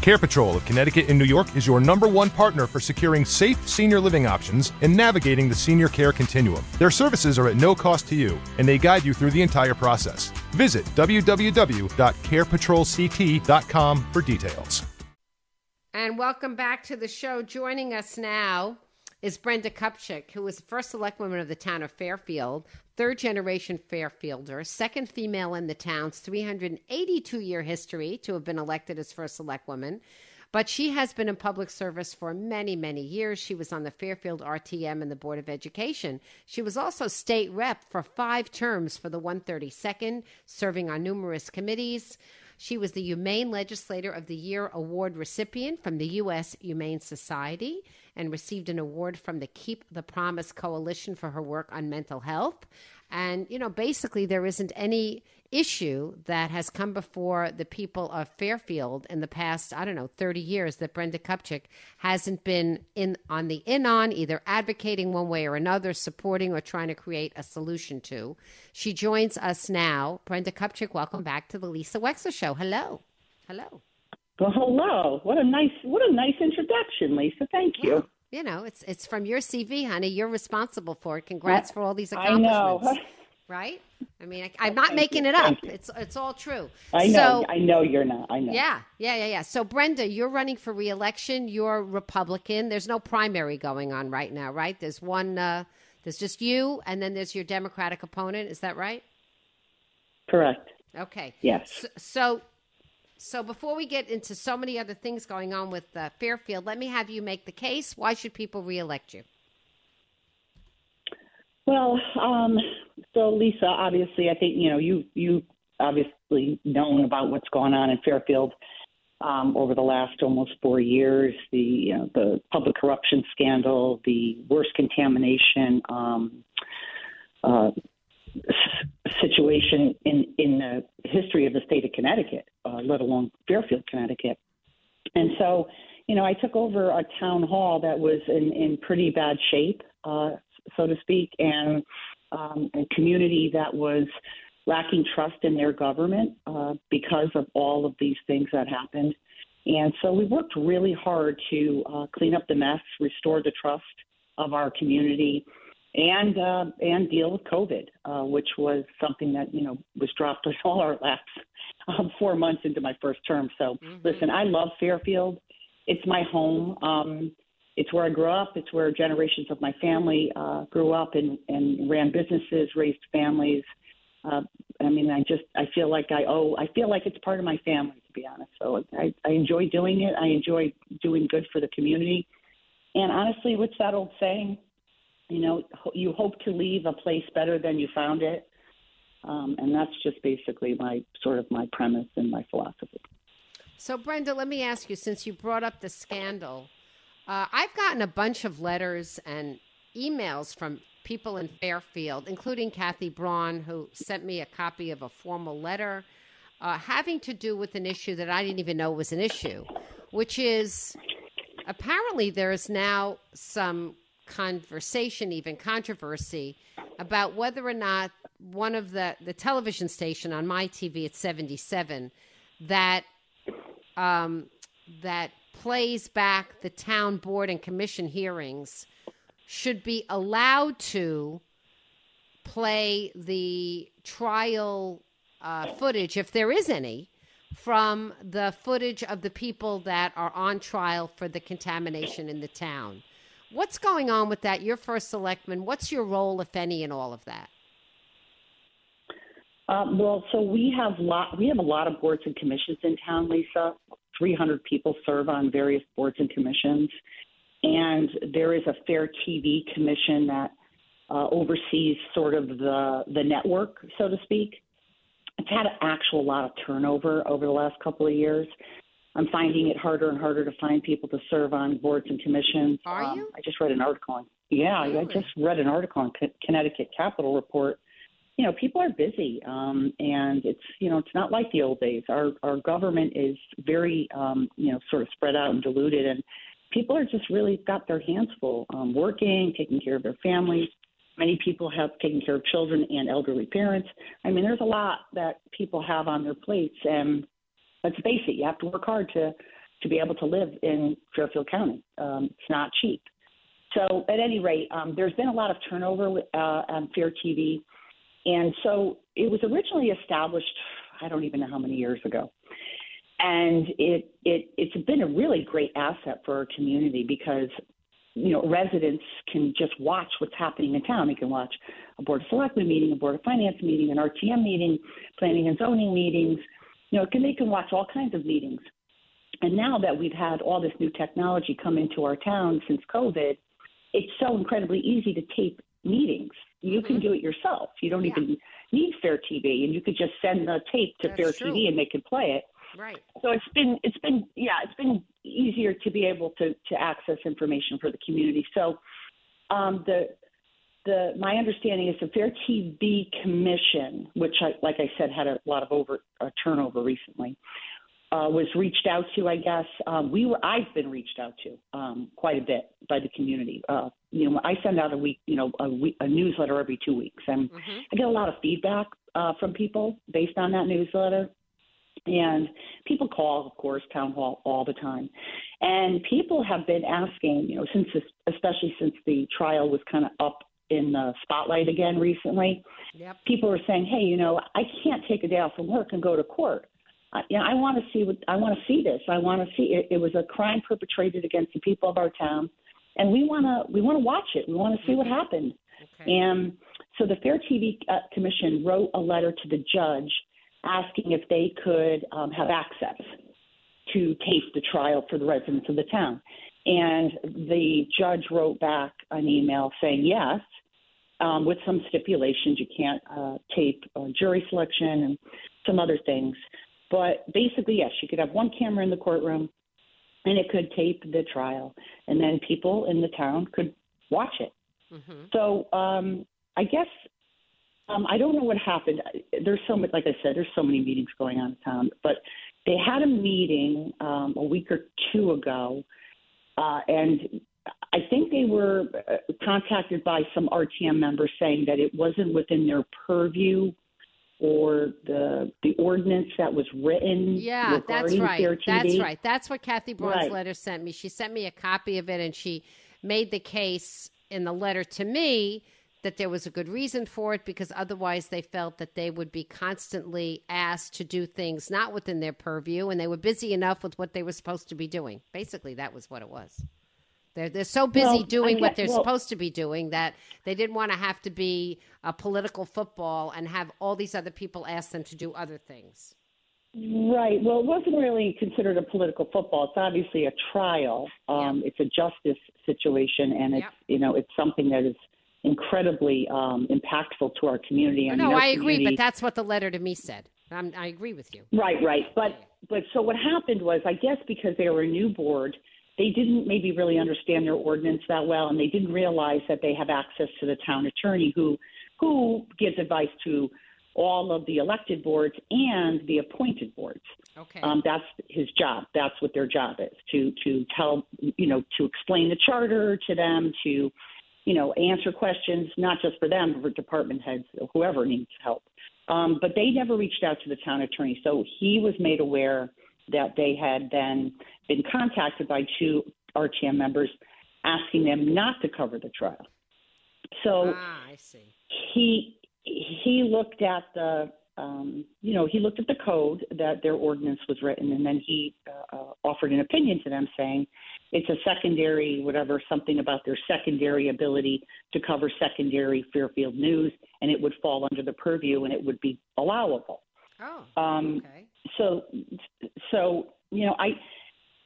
Care Patrol of Connecticut and New York is your number one partner for securing safe senior living options and navigating the senior care continuum. Their services are at no cost to you, and they guide you through the entire process. Visit www.carepatrolct.com for details. And welcome back to the show. Joining us now is Brenda Kupchick, who was the first selectwoman of the town of Fairfield, third generation Fairfielder, second female in the town's 382 year history to have been elected as first selectwoman. But she has been in public service for many, many years. She was on the Fairfield RTM and the Board of Education. She was also state rep for five terms for the 132nd, serving on numerous committees. She was the Humane Legislator of the Year award recipient from the U.S. Humane Society and received an award from the Keep the Promise Coalition for her work on mental health. And, you know, basically, there isn't any issue that has come before the people of Fairfield in the past, I don't know, 30 years that Brenda Kupchick hasn't been in on the in on, either advocating one way or another, supporting or trying to create a solution to. She joins us now. Brenda Kupchick, welcome back to the Lisa Wexler Show. Hello. Hello. Well, hello. What a nice what a nice introduction, Lisa. Thank you. Well, you know, it's it's from your CV, honey. You're responsible for it. Congrats for all these I know. accomplishments. Right? I mean, I, I'm not Thank making you. it up. It's it's all true. I know. So, I know you're not. I know. yeah, yeah, yeah, yeah. So, Brenda, you're running for reelection. You're Republican. There's no primary going on right now, right? There's one. Uh, there's just you, and then there's your Democratic opponent. Is that right? Correct. Okay. Yes. So, so, so before we get into so many other things going on with uh, Fairfield, let me have you make the case. Why should people reelect you? Well, um, so Lisa, obviously, I think you know you you obviously known about what's going on in Fairfield um, over the last almost four years. The you know, the public corruption scandal, the worst contamination um, uh, situation in in the history of the state of Connecticut, uh, let alone Fairfield, Connecticut. And so, you know, I took over a town hall that was in, in pretty bad shape, uh, so to speak, and um, a community that was lacking trust in their government uh, because of all of these things that happened. And so we worked really hard to uh, clean up the mess, restore the trust of our community, and uh, and deal with COVID, uh, which was something that you know was dropped on all our laps um, four months into my first term. So listen, I love Fairfield. It's my home. Um, it's where I grew up. It's where generations of my family uh, grew up and, and ran businesses, raised families. Uh, I mean, I just I feel like I owe. I feel like it's part of my family, to be honest. So I, I enjoy doing it. I enjoy doing good for the community. And honestly, what's that old saying? You know, you hope to leave a place better than you found it. Um, and that's just basically my sort of my premise and my philosophy. So, Brenda, let me ask you since you brought up the scandal, uh, I've gotten a bunch of letters and emails from people in Fairfield, including Kathy Braun, who sent me a copy of a formal letter uh, having to do with an issue that I didn't even know was an issue, which is apparently there is now some conversation, even controversy, about whether or not one of the the television station on my TV at 77 that um, that plays back the town board and commission hearings should be allowed to play the trial uh, footage, if there is any, from the footage of the people that are on trial for the contamination in the town. What's going on with that? You're first selectman. What's your role, if any, in all of that? Um, well, so we have lot we have a lot of boards and commissions in town, Lisa. 300 people serve on various boards and commissions, and there is a Fair TV commission that uh, oversees sort of the the network, so to speak. It's had an actual lot of turnover over the last couple of years. I'm finding it harder and harder to find people to serve on boards and commissions. Are um, you? I just read an article on. Yeah, really? I just read an article on C- Connecticut Capital Report. You know, people are busy, um, and it's you know it's not like the old days. Our our government is very um, you know sort of spread out and diluted, and people are just really got their hands full, um, working, taking care of their families. Many people have taken care of children and elderly parents. I mean, there's a lot that people have on their plates, and let's face it, you have to work hard to to be able to live in Fairfield County. Um, it's not cheap. So, at any rate, um, there's been a lot of turnover uh, on Fair TV, and so it was originally established. I don't even know how many years ago, and it it it's been a really great asset for our community because you know residents can just watch what's happening in town. They can watch a board of selectmen meeting, a board of finance meeting, an RTM meeting, planning and zoning meetings. You know, can, they can watch all kinds of meetings. And now that we've had all this new technology come into our town since COVID, it's so incredibly easy to tape meetings. You can do it yourself. You don't Yeah. even need Fair TV, and you could just send the tape to That's Fair true. TV, and they can play it. Right. So it's been it's been yeah it's been easier to be able to to access information for the community. So um, the the my understanding is the Fair TV Commission, which I like I said had a lot of over uh, turnover recently, uh, was reached out to. I guess um, we were I've been reached out to um, quite a bit by the community. Uh, you know I send out a week you know a, week, a newsletter every two weeks, and Mhm. I get a lot of feedback uh, from people based on that newsletter. And people call, of course, town hall all the time. And people have been asking, you know, since this, especially since the trial was kind of up in the spotlight again recently, Yep. people are saying, hey, you know, I can't take a day off from work and go to court. I, you know, I want to see what I want to see this. I want to see it. It was a crime perpetrated against the people of our town, and we want to we want to watch it. We want to see what happened. Okay. And so the Fair TV uh, Commission wrote a letter to the judge asking if they could um, have access to tape the trial for the residents of the town. And the judge wrote back an email saying yes, um, with some stipulations. You can't uh, tape uh, jury selection and some other things. But basically, yes, you could have one camera in the courtroom and it could tape the trial. And then people in the town could watch it. Mhm. So um, I guess um, I don't know what happened. There's so much, like I said, there's so many meetings going on in town. But they had a meeting um, a week or two ago, uh, and I think they were uh, contacted by some RTM members saying that it wasn't within their purview or the the ordinance that was written. Yeah, that's right. That's right. That's what Kathy Braun's Right. letter sent me. She sent me a copy of it and she made the case in the letter to me that there was a good reason for it because otherwise they felt that they would be constantly asked to do things not within their purview and they were busy enough with what they were supposed to be doing. Basically, that was what it was. They're, they're so busy Well, doing what they're well- supposed to be doing that they didn't want to have to be a political football and have all these other people ask them to do other things. Right. Well, it wasn't really considered a political football. It's obviously a trial. Um, It's a justice situation, and it's Yep. you know it's something that is incredibly um, impactful to our community. I no, I agree, but that's what the letter to me said. I'm, I agree with you. Right, right. But but so what happened was, I guess because they were a new board, they didn't maybe really understand their ordinance that well, and they didn't realize that they have access to the town attorney who who gives advice to all of the elected boards and the appointed boards. Okay. Um, that's his job. That's what their job is to to tell you know to explain the charter to them to you know answer questions not just for them but for department heads whoever needs help. Um, but they never reached out to the town attorney, so he was made aware that they had then been contacted by two RTM members asking them not to cover the trial. So ah, I see. he he looked at the um, you know he looked at the code that their ordinance was written, and then he uh, uh, offered an opinion to them saying it's a secondary whatever something about their secondary ability to cover secondary Fairfield news, and it would fall under the purview and it would be allowable. Oh, Um, okay. So so you know I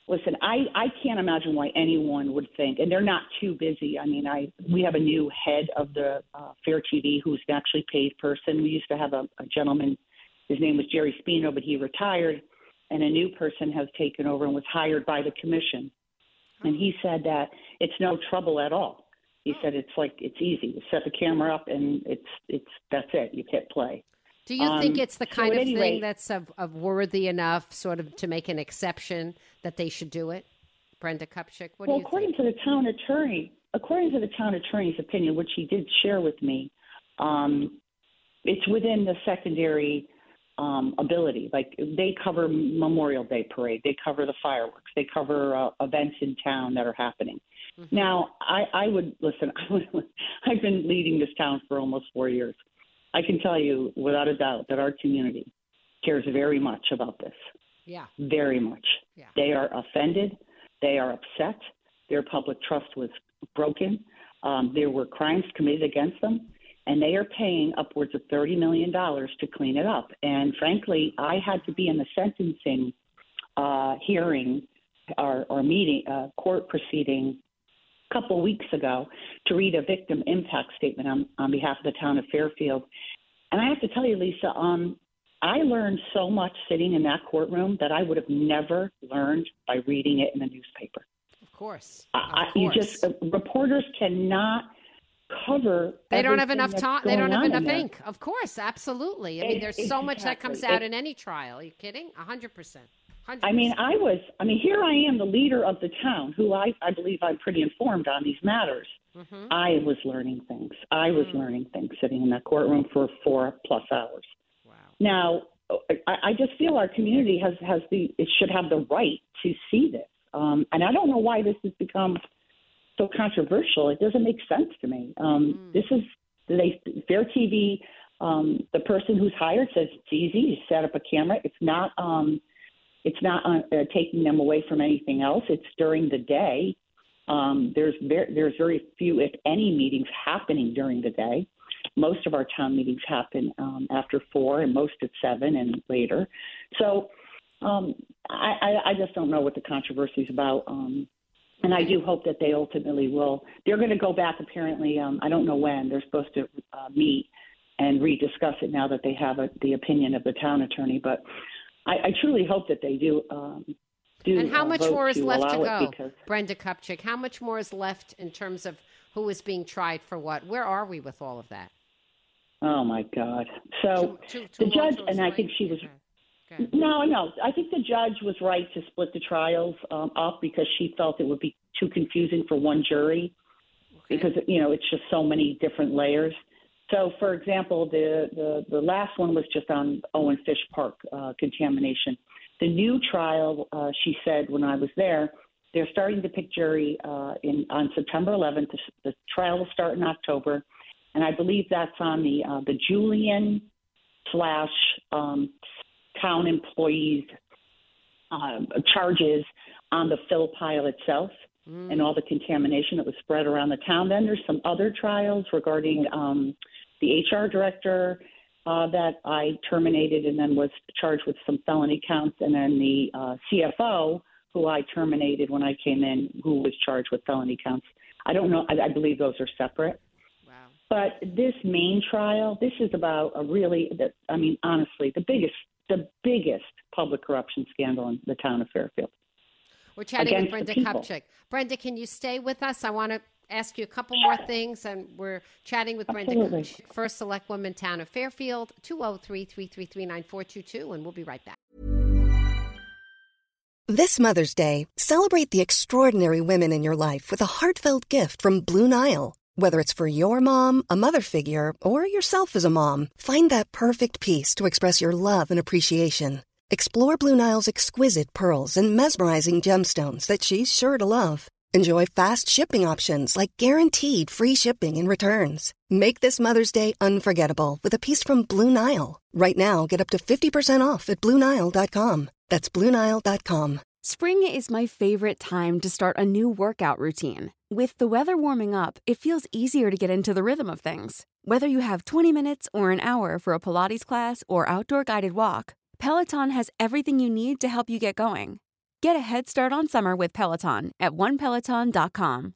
listen, I, I can't imagine why anyone would think, and they're not too busy. I mean, I we have a new head of the uh, Fair TV who's an actually paid person. We used to have a, a gentleman, his name was Jerry Spino, but he retired, and a new person has taken over and was hired by the commission. And he said that it's no trouble at all. He said it's like it's easy. You set the camera up and it's it's that's it. You hit play. Do you think Um, it's the kind at of thing rate- that's of, of worthy enough, sort of, to make an exception that they should do it? Brenda Kupchick, what well, do you according think? to the town attorney, according to the town attorney's opinion, which he did share with me, um, it's within the secondary um, ability. Like they cover Memorial Day parade, they cover the fireworks, they cover uh, events in town that are happening. Mm-hmm. Now, I, I would listen. I would, I've been leading this town for almost four years. I can tell you without a doubt that our community cares very much about this Yeah, very much. Yeah. They are offended. They are upset. Their public trust was broken. Um, there were crimes committed against them, and they are paying upwards of $30 million to clean it up. And frankly, I had to be in the sentencing uh, hearing or, or meeting, uh, court proceeding couple weeks ago to read a victim impact statement on, on behalf of the town of Fairfield. And I have to tell you, Lisa, um, I learned so much sitting in that courtroom that I would have never learned by reading it in the newspaper. of course. Of I, you course. just uh, reporters cannot cover. They don't have enough time. They don't have enough there. ink. Of course, absolutely. I mean, there's so much that comes out in any trial. Are you kidding? A hundred percent. I mean, I was. I mean, here I am, the leader of the town, who I, I believe I'm pretty informed on these matters. Mm-hmm. I was learning things. I was Mm. learning things sitting in that courtroom for four plus hours. wow. Now, I, I just feel our community has has the it should have the right to see this, um, and I don't know why this has become so controversial. It doesn't make sense to me. Um, This is they Fair TV. Um, the person who's hired says it's easy. You set up a camera. It's not. Um, it's not uh, uh, taking them away from anything else. It's during the day. Um, there's very, there's very few, if any, meetings happening during the day. Most of our town meetings happen um, after four, and most at seven and later. So um, I, I, I just don't know what the controversy is about. Um, and I do hope that they ultimately will. They're going to go back. Apparently, um, I don't know when. They're supposed to uh, meet and rediscuss it now that they have a, the opinion of the town attorney. But I, I truly hope that they do. Um, do And how uh, much more is to left to go, because Brenda Kupchick? How much more is left in terms of who is being tried for what? Where are we with all of that? oh my God. So Too- too- the too long, judge and I think she was Okay. Okay. No, no. I think the judge was right to split the trials um, up because she felt it would be too confusing for one jury because you know it's just so many different layers. So, for example, the the, the last one was just on Owen Fish Park uh, contamination. The new trial, uh, she said when I was there, they're starting to pick jury uh, in on September 11th. The, trial will start in October, and I believe that's on the uh, the Julian slash um, town employees um, charges on the fill pile itself and all the contamination that was spread around the town. Then there's some other trials regarding um, the HR director uh, that I terminated and then was charged with some felony counts, and then the uh, CFO who I terminated when I came in, who was charged with felony counts. I don't know. I, I believe those are separate. Wow. But this main trial, this is about a really, the- I mean, honestly, the biggest, the biggest public corruption scandal in the town of Fairfield. We're chatting with Brenda the. Kupchick. Brenda, can you stay with us? I want to ask you a couple more things, and we're chatting with Brenda Kupchick, first select woman town of Fairfield, 203 333 9422, and we'll be right back. This Mother's Day, celebrate the extraordinary women in your life with a heartfelt gift from Blue Nile. Whether it's for your mom, a mother figure, or yourself as a mom, find that perfect piece to express your love and appreciation. Explore Blue Nile's exquisite pearls and mesmerizing gemstones that she's sure to love. Enjoy fast shipping options like guaranteed free shipping and returns. Make this Mother's Day unforgettable with a piece from Blue Nile. Right now, get up to 50% off at BlueNile.com. That's BlueNile.com. Spring is my favorite time to start a new workout routine. With the weather warming up, it feels easier to get into the rhythm of things. Whether you have 20 minutes or an hour for a Pilates class or outdoor guided walk, Peloton has everything you need to help you get going. Get a head start on summer with Peloton at onepeloton.com.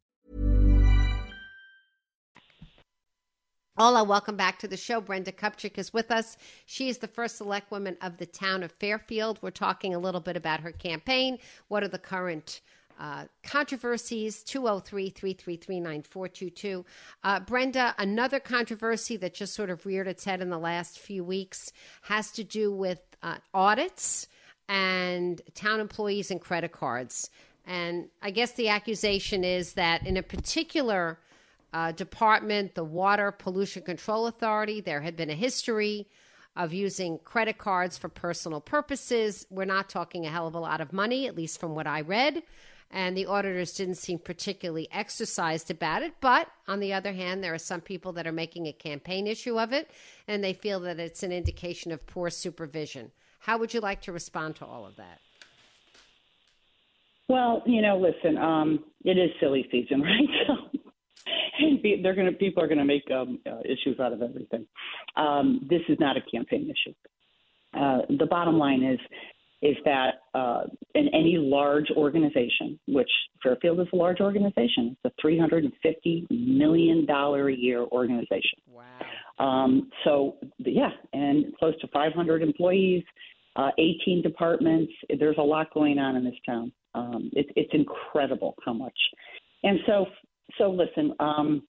Hola, welcome back to the show. Brenda Kupchick is with us. She is the first select woman of the town of Fairfield. We're talking a little bit about her campaign. What are the current uh, controversies? 203 333 9422. Uh, Brenda, another controversy that just sort of reared its head in the last few weeks has to do with uh, audits and town employees and credit cards. And I guess the accusation is that in a particular uh, department, the Water Pollution Control Authority, there had been a history of using credit cards for personal purposes. We're not talking a hell of a lot of money, at least from what I read. And the auditors didn't seem particularly exercised about it. But on the other hand, there are some people that are making a campaign issue of it, and they feel that it's an indication of poor supervision. How would you like to respond to all of that? Well, you know, listen, um, it is silly season, right? So they're going to people are going to make um, uh, issues out of everything. Um, this is not a campaign issue. Uh, the bottom line is is that uh, in any large organization, which Fairfield is a large organization, it's a $350 million a year organization. Wow. Um, so, yeah, and close to 500 employees, uh, 18 departments. There's a lot going on in this town. Um, it, it's incredible how much. And so, so listen, um,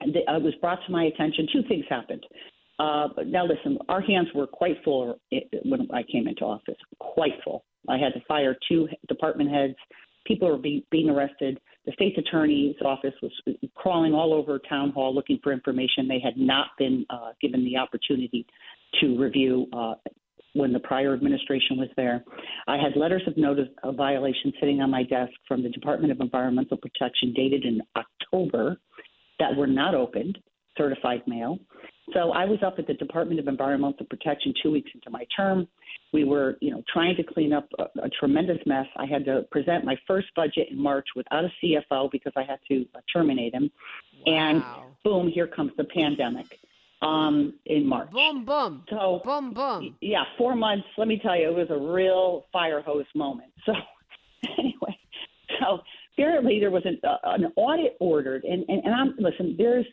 the, uh, it was brought to my attention. Two things happened. Uh, now, listen, our hands were quite full when I came into office, quite full. I had to fire two department heads. People were be, being arrested. The state's attorney's office was crawling all over town hall looking for information they had not been uh, given the opportunity to review uh, when the prior administration was there. I had letters of notice of violation sitting on my desk from the Department of Environmental Protection dated in October that were not opened, certified mail. So I was up at the Department of Environmental Protection two weeks into my term. We were, you know, trying to clean up a, a tremendous mess. I had to present my first budget in March without a CFO because I had to uh, terminate him. Wow. And boom, here comes the pandemic um, in March. Boom, boom. So, boom, boom. Yeah, four months. Let me tell you, it was a real fire hose moment. So, anyway, so apparently there was an, uh, an audit ordered, and, and, and I'm listen. There's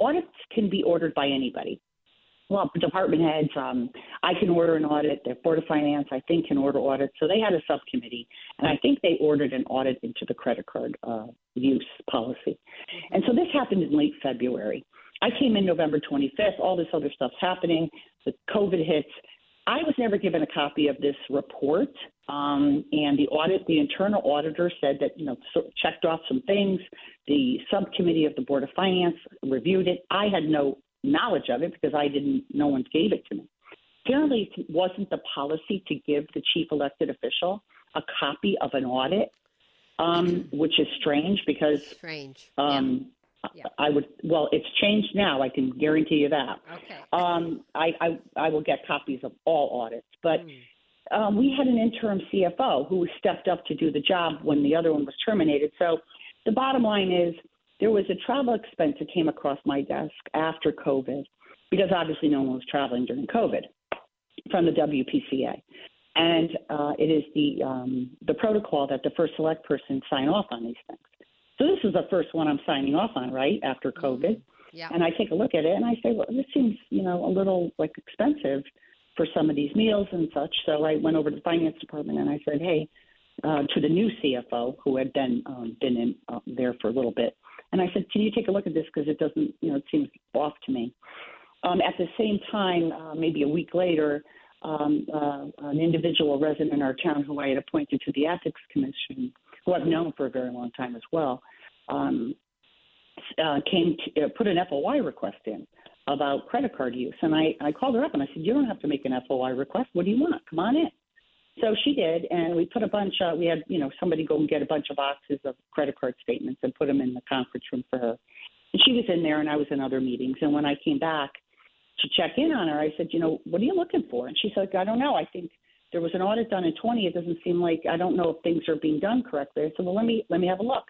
audits can be ordered by anybody. Well, department heads, um, I can order an audit. The Board of Finance, I think, can order audits. So they had a subcommittee, and I think they ordered an audit into the credit card uh, use policy. And so this happened in late February. I came in November 25th. All this other stuff's happening. The COVID hits. I was never given a copy of this report, um, and the audit, the internal auditor said that you know checked off some things. The subcommittee of the Board of Finance reviewed it. I had no knowledge of it because I didn't. No one gave it to me. Apparently, it wasn't the policy to give the chief elected official a copy of an audit, um, which is strange because strange. Um, yeah. I would. Well, it's changed now. I can guarantee you that. Okay. Um, I, I I will get copies of all audits, but. Mm. Um, we had an interim CFO who stepped up to do the job when the other one was terminated. So the bottom line is there was a travel expense that came across my desk after COVID because obviously no one was traveling during COVID from the WPCA. And uh, it is the um, the protocol that the first select person sign off on these things. So this is the first one I'm signing off on, right after COVID. Yeah. And I take a look at it and I say, well, this seems, you know, a little like expensive for some of these meals and such. So I went over to the finance department and I said, hey, uh, to the new CFO who had then um, been in uh, there for a little bit, and I said, can you take a look at this because it doesn't, you know, it seems off to me. Um, at the same time, uh, maybe a week later, um, uh, an individual resident in our town who I had appointed to the ethics commission who I've known for a very long time as well, um, uh, came to uh, put an FOI request in about credit card use. And I, I called her up and I said, You don't have to make an FOI request. What do you want? Come on in. So she did, and we put a bunch of, we had, you know, somebody go and get a bunch of boxes of credit card statements and put them in the conference room for her. And she was in there, and I was in other meetings. And when I came back to check in on her, I said, you know, what are you looking for? And she said, I don't know. I think there was an audit done in 20. It doesn't seem like, I don't know if things are being done correctly. I said, well, let me, let me have a look.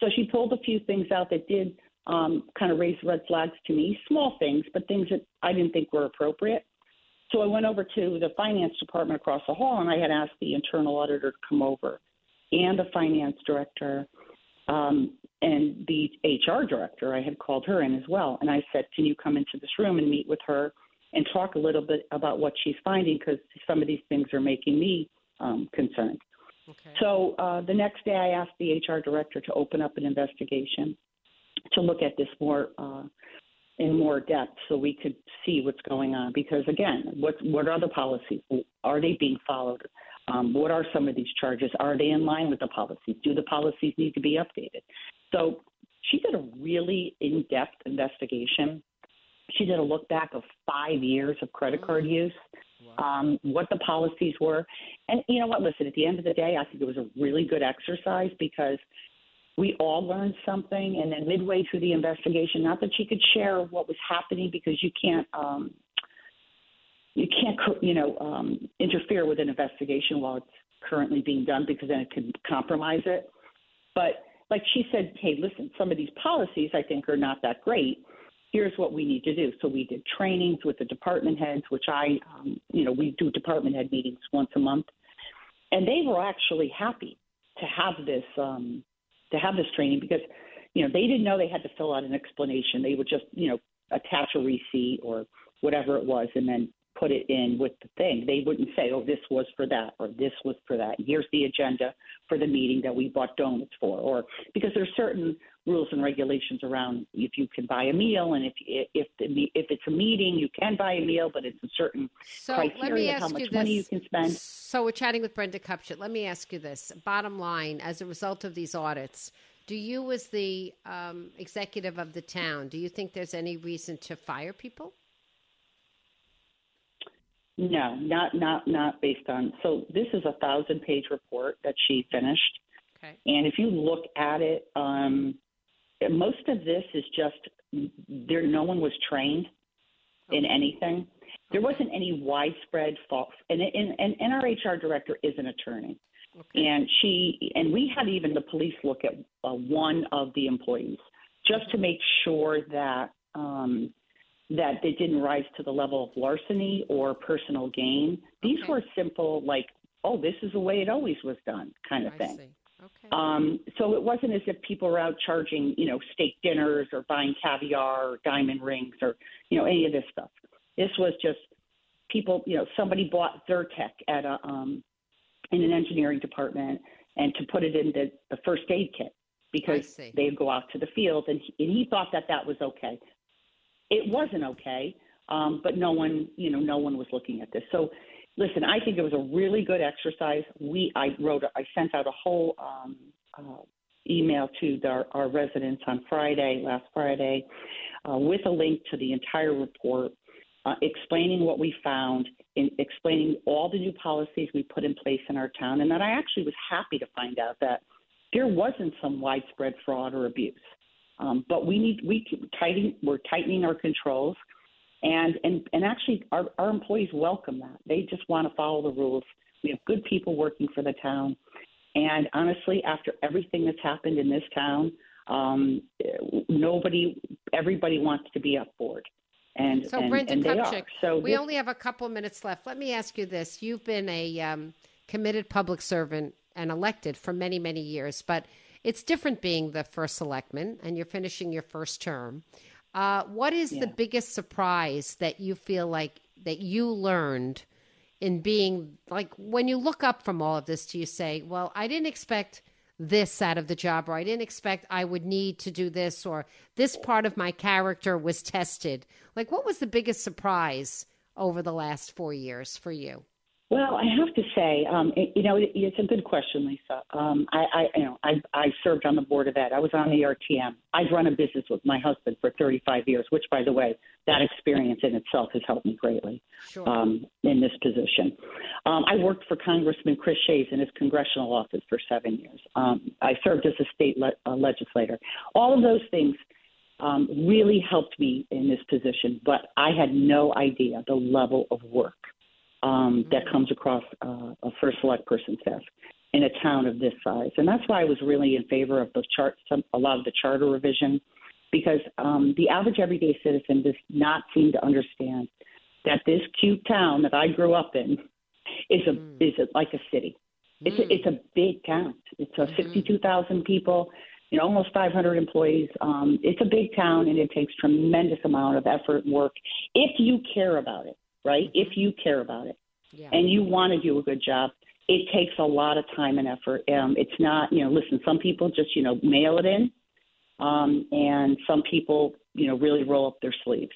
So she pulled a few things out that did um, kind of raised red flags to me, small things, but things that I didn't think were appropriate. So I went over to the finance department across the hall, and I had asked the internal auditor to come over, and the finance director, um, and the HR director. I had called her in as well, and I said, "Can you come into this room and meet with her and talk a little bit about what she's finding? Because some of these things are making me um, concerned." Okay. So uh, the next day, I asked the HR director to open up an investigation to look at this more uh, in more depth so we could see what's going on. Because again, what what are the policies? Are they being followed? Um, what are some of these charges? Are they in line with the policies? Do the policies need to be updated? So she did a really in-depth investigation. She did a look back of five years of credit card use, um, what the policies were, and you know what? Listen, at the end of the day, I think it was a really good exercise because we all learned something. And then midway through the investigation, not that she could share what was happening because you can't, um, you can't, you know, um, interfere with an investigation while it's currently being done because then it could compromise it. But like she said, hey, listen, some of these policies I think are not that great. Here's what we need to do. So we did trainings with the department heads, which I, um, you know, we do department head meetings once a month, and they were actually happy to have this um, to have this training because you know they didn't know they had to fill out an explanation. They would just you know attach a receipt or whatever it was, and then put it in with the thing. They wouldn't say, "Oh, this was for that," or "This was for that." Here's the agenda for the meeting that we bought donuts for, or because there's certain rules and regulations around if you can buy a meal, and if if the, if it's a meeting, you can buy a meal, but it's a certain so criteria how much money you can spend. So we're chatting with Brenda Kupchick. Let me ask you this: Bottom line, as a result of these audits. Do you, as the um, executive of the town, do you think there's any reason to fire people? No, not not not based on. So this is a thousand page report that she finished, okay. and if you look at it, um, most of this is just there. No one was trained in anything. There wasn't any widespread fault, and, and and and our HR director is an attorney, okay. and she and we had even the police look at uh, one of the employees just to make sure that. Um, that they didn't rise to the level of larceny or personal gain. These okay. were simple, like, oh, this is the way it always was done, kind of I thing. See. Okay. Um, so it wasn't as if people were out charging, you know, steak dinners or buying caviar or diamond rings or, you know, any of this stuff. This was just people, you know, somebody bought Zyrtec at a um, in an engineering department and to put it in the, the first aid kit because they'd go out to the field and he, and he thought that that was okay it wasn't okay, um, but no one, you know, no one was looking at this. So, listen, I think it was a really good exercise. We, I wrote, I sent out a whole um, uh, email to the, our residents on Friday, last Friday, uh, with a link to the entire report, uh, explaining what we found, in explaining all the new policies we put in place in our town, and that I actually was happy to find out that there wasn't some widespread fraud or abuse. Um, but we need we keep tightening we're tightening our controls, and and and actually our our employees welcome that. They just want to follow the rules. We have good people working for the town, and honestly, after everything that's happened in this town, um, nobody everybody wants to be up board. And so, and, Brenda and Kupchick, so we this, only have a couple minutes left. Let me ask you this: You've been a um, committed public servant and elected for many, many years, but it's different being the first selectman and you're finishing your first term. Uh, what is yeah. the biggest surprise that you feel like that you learned in being like when you look up from all of this? Do you say, "Well, I didn't expect this out of the job," or "I didn't expect I would need to do this," or "This part of my character was tested"? Like, what was the biggest surprise over the last four years for you? Well, I have to say, um, it, you know, it, it's a good question, Lisa. Um, I, I, you know, I, I served on the board of ed. I was on the RTM. I've run a business with my husband for 35 years, which, by the way, that experience in itself has helped me greatly Sure. um, in this position. Um, I worked for Congressman Chris Shays in his congressional office for seven years. Um, I served as a state le- uh, legislator. All of those things um, really helped me in this position, but I had no idea the level of work um, that comes across uh, a first select person's desk in a town of this size. And that's why I was really in favor of the chart, some, a lot of the charter revision, because um, the average everyday citizen does not seem to understand that this cute town that I grew up in is a is a, like a city. It's a, it's a big town. It's a 62,000 people, you know, almost 500 employees. Um, it's a big town, and it takes tremendous amount of effort and work if you care about it, right? If you care about it, Yeah. and you want to do a good job, it takes a lot of time and effort. Um, it's not, you know, listen, some people just, you know, mail it in, um, and some people, you know, really roll up their sleeves.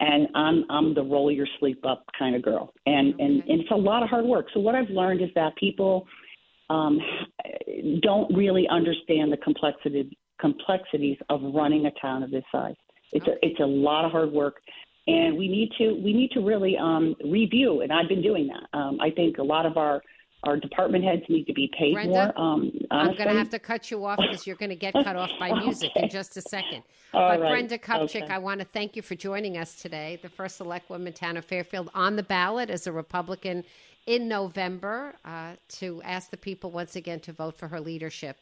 And I'm I'm the roll your sleep up kind of girl, and and, and it's a lot of hard work. So what I've learned is that people um, don't really understand the complexity complexities of running a town of this size. It's a it's a lot of hard work, and we need to we need to really um, review. And I've been doing that. Um, I think a lot of our our department heads need to be paid Brenda, more. Um, I'm going to have to cut you off because you're going to get cut off by music in just a second. All but right. Brenda Kupchick, Okay. I want to thank you for joining us today. The first select woman of Fairfield on the ballot as a Republican in November uh, to ask the people once again to vote for her leadership.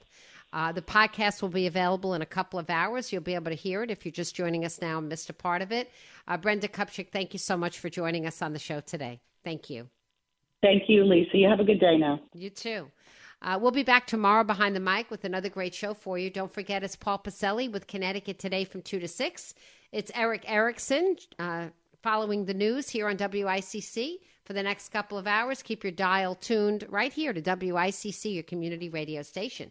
Uh, the podcast will be available in a couple of hours. You'll be able to hear it if you're just joining us now and missed a part of it. Uh, Brenda Kupchick, thank you so much for joining us on the show today. Thank you. Thank you, Lisa. You have a good day now. You too. Uh, we'll be back tomorrow behind the mic with another great show for you. Don't forget, it's Paul Pacelli with Connecticut Today from 2 to 6. It's Erick Erickson uh, following the news here on WICC for the next couple of hours. Keep your dial tuned right here to WICC, your community radio station.